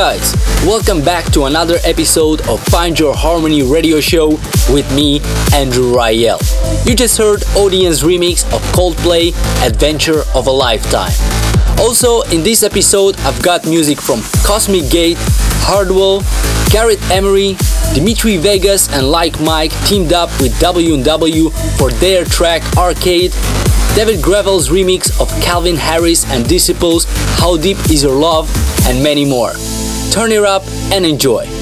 guys, welcome back to another episode of Find Your Harmony radio show with me, Andrew Rayel. You just heard Audien remix of Coldplay Adventure of a Lifetime. Also, in this episode, I've got music from Cosmic Gate, Hardwell, Gareth Emery, Dimitri Vegas, and Like Mike teamed up with W&W for their track Arcade, David Gravell's remix of Calvin Harris and Disciples How Deep Is Your Love, and many more. Turn it up and enjoy.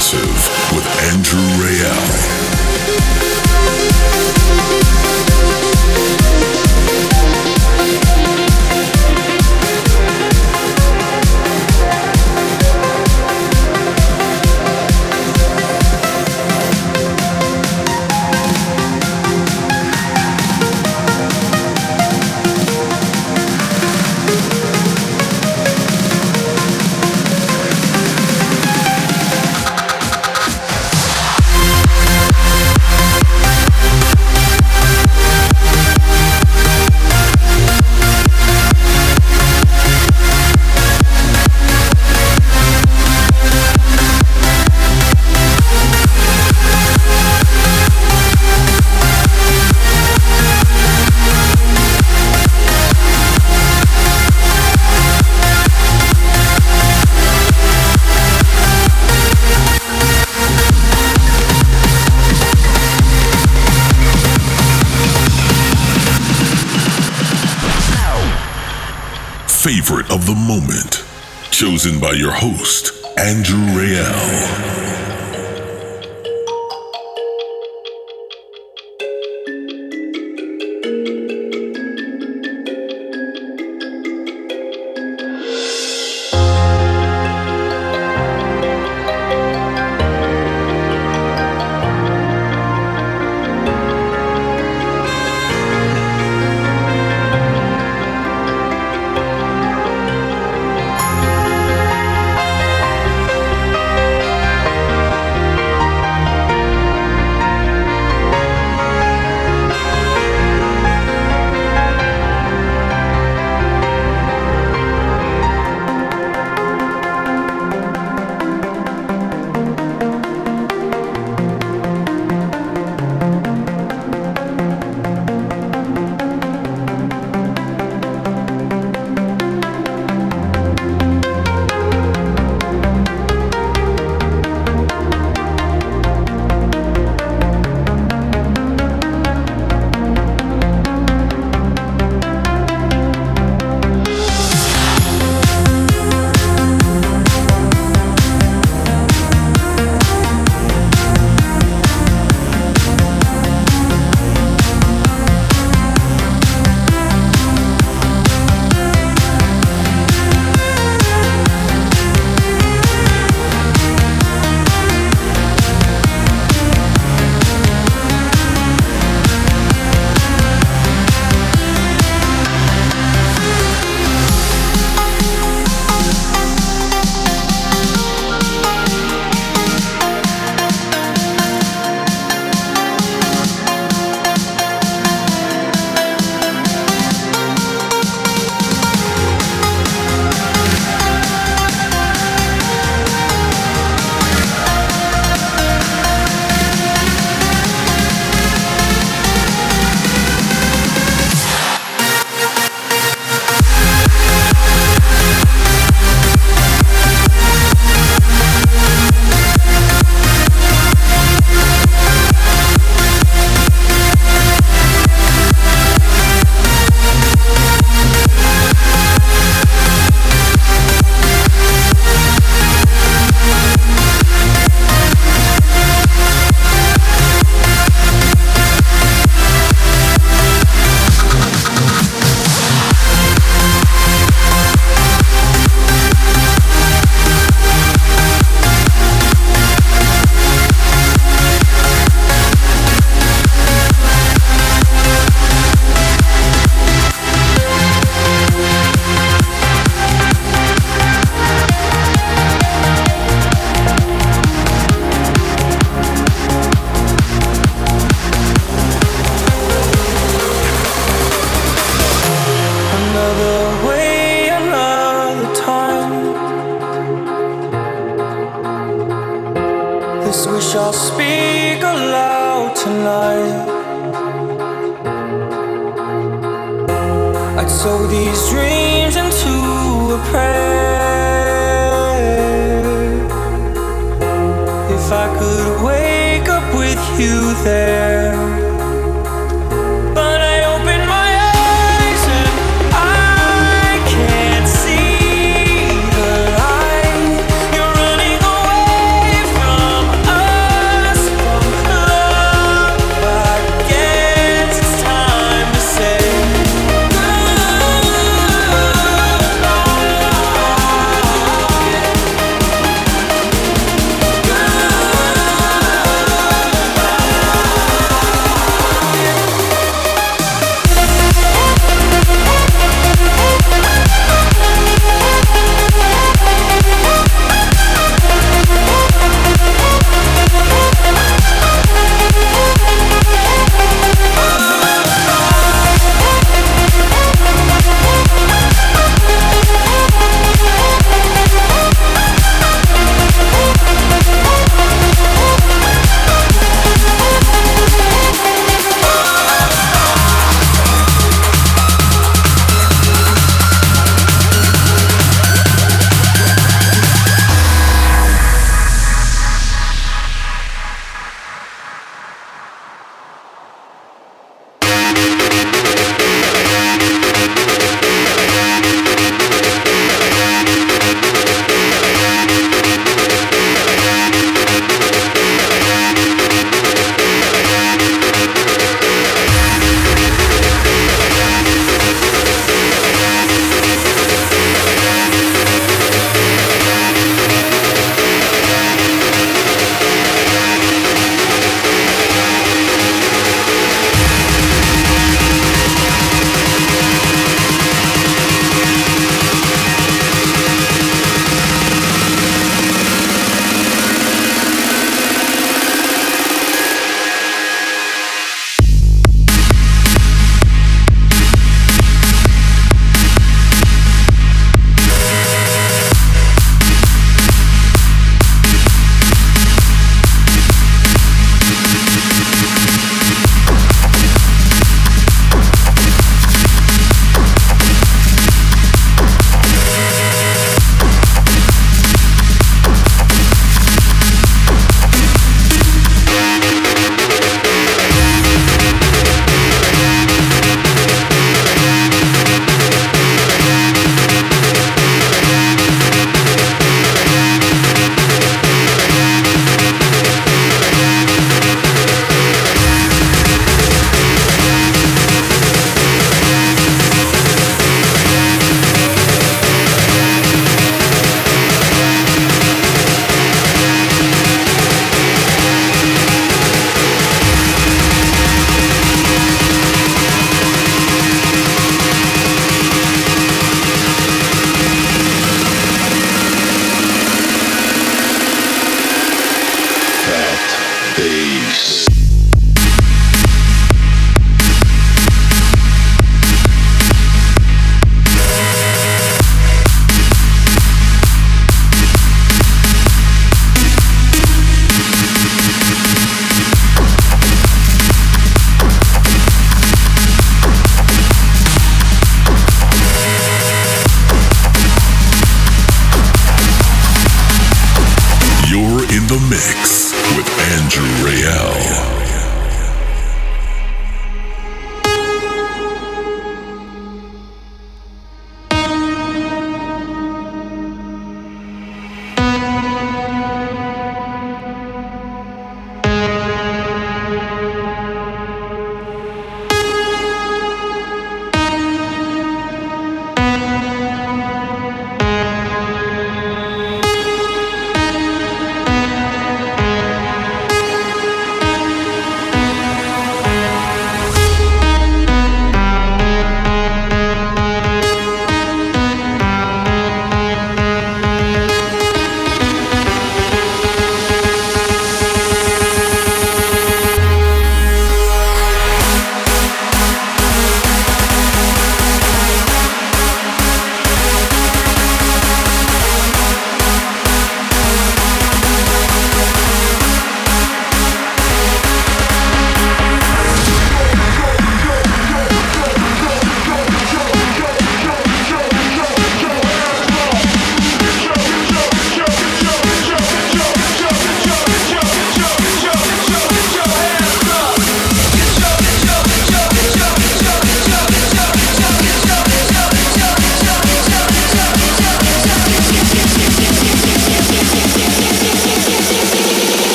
Chosen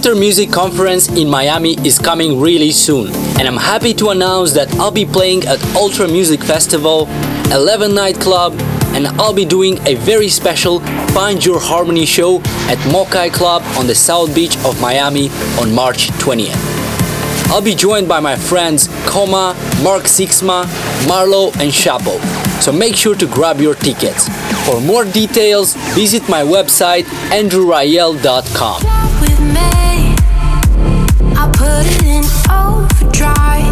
Winter Music Conference in Miami is coming really soon, and I'm happy to announce that I'll be playing at Ultra Music Festival, 11 Nightclub, and I'll be doing a very special Find Your Harmony show at Mokai Club on the South Beach of Miami on March 20th. I'll be joined by my friends KhoMha, Mark Sixma, Marlo, and Chapo. So make sure to grab your tickets. For more details, visit my website andrewrayel.com put it in overdrive.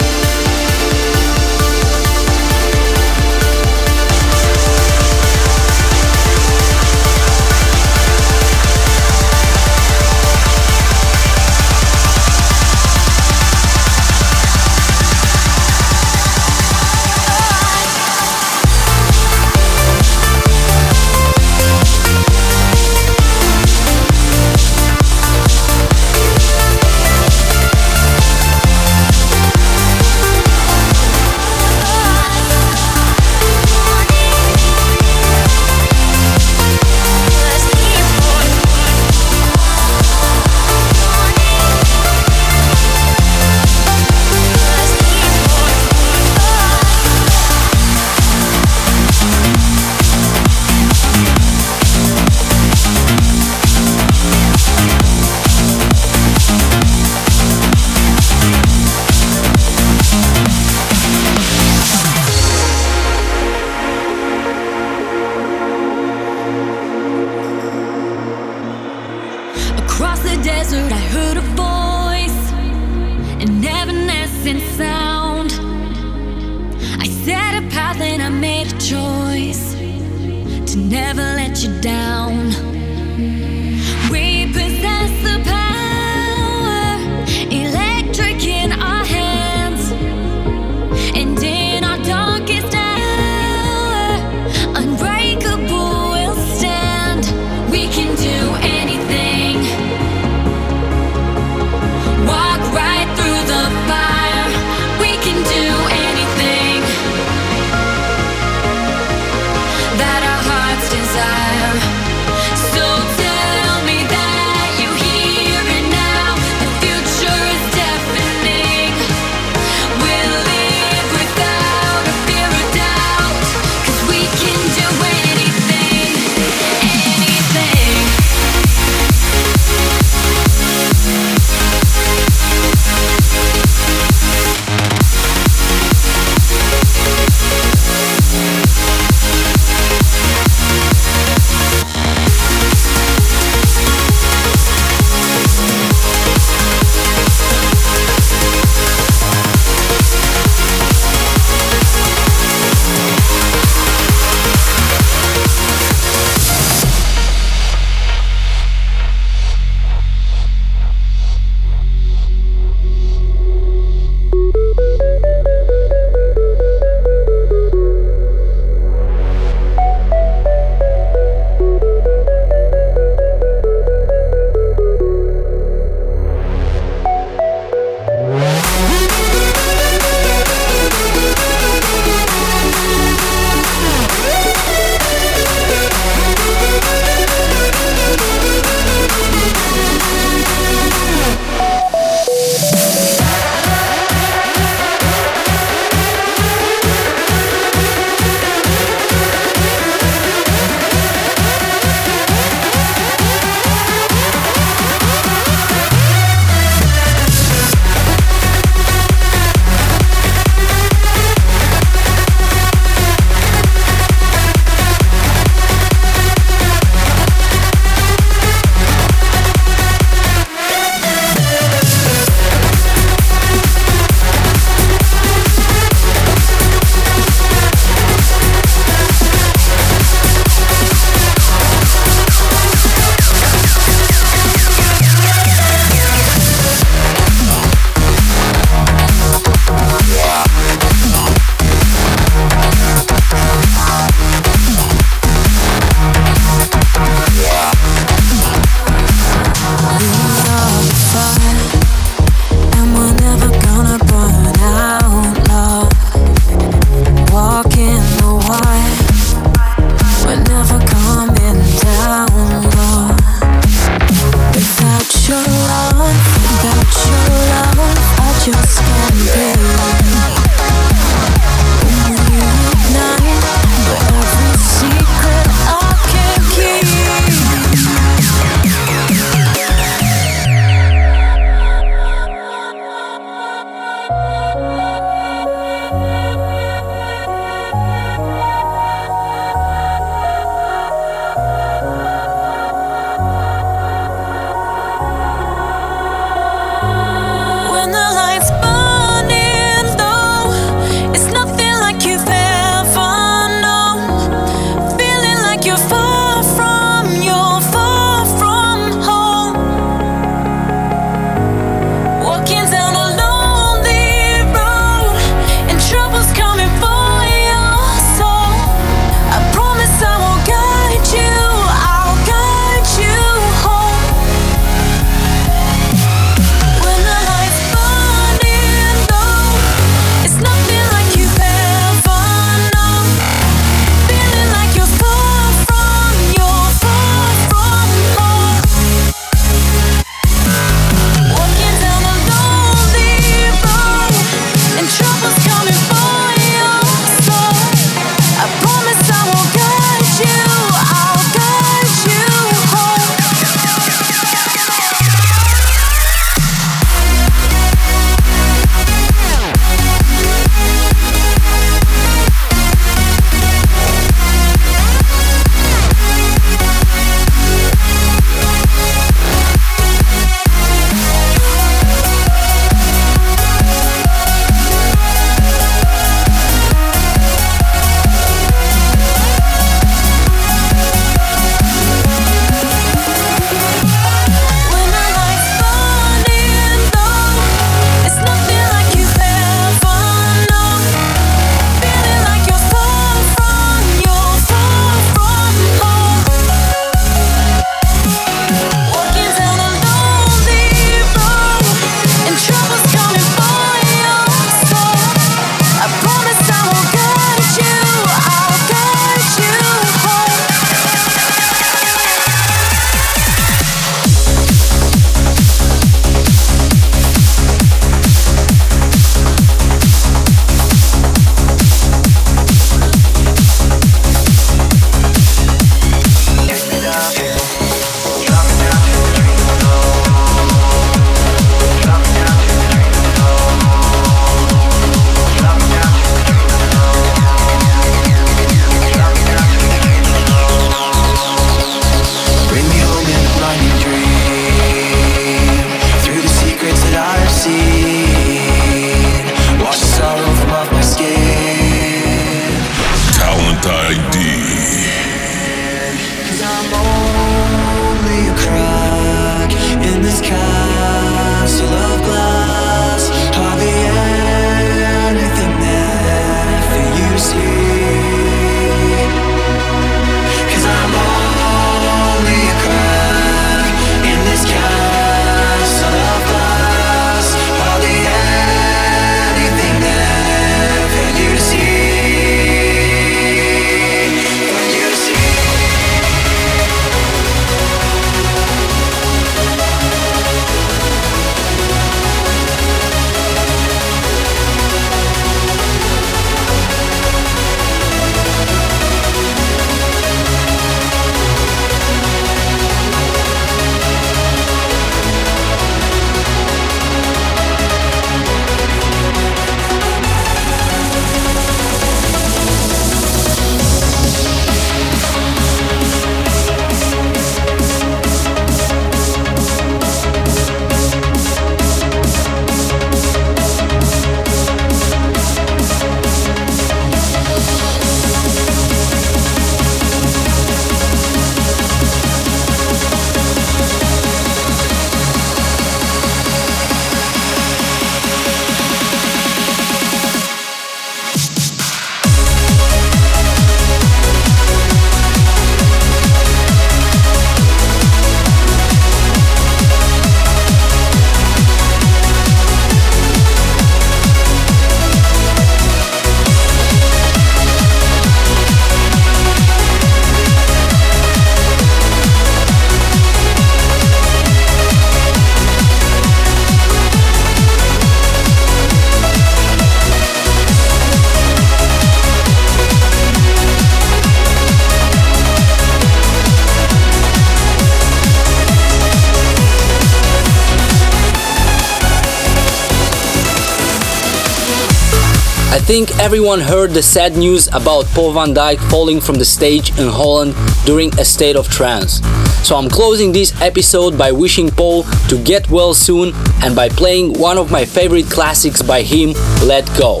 Think everyone heard the sad news about Paul van Dyk falling from the stage in Holland during a state of trance. So I'm closing this episode by wishing Paul to get well soon and by playing one of my favorite classics by him, Let Go.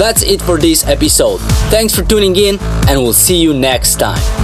That's it for this episode. Thanks for tuning in and we'll see you next time.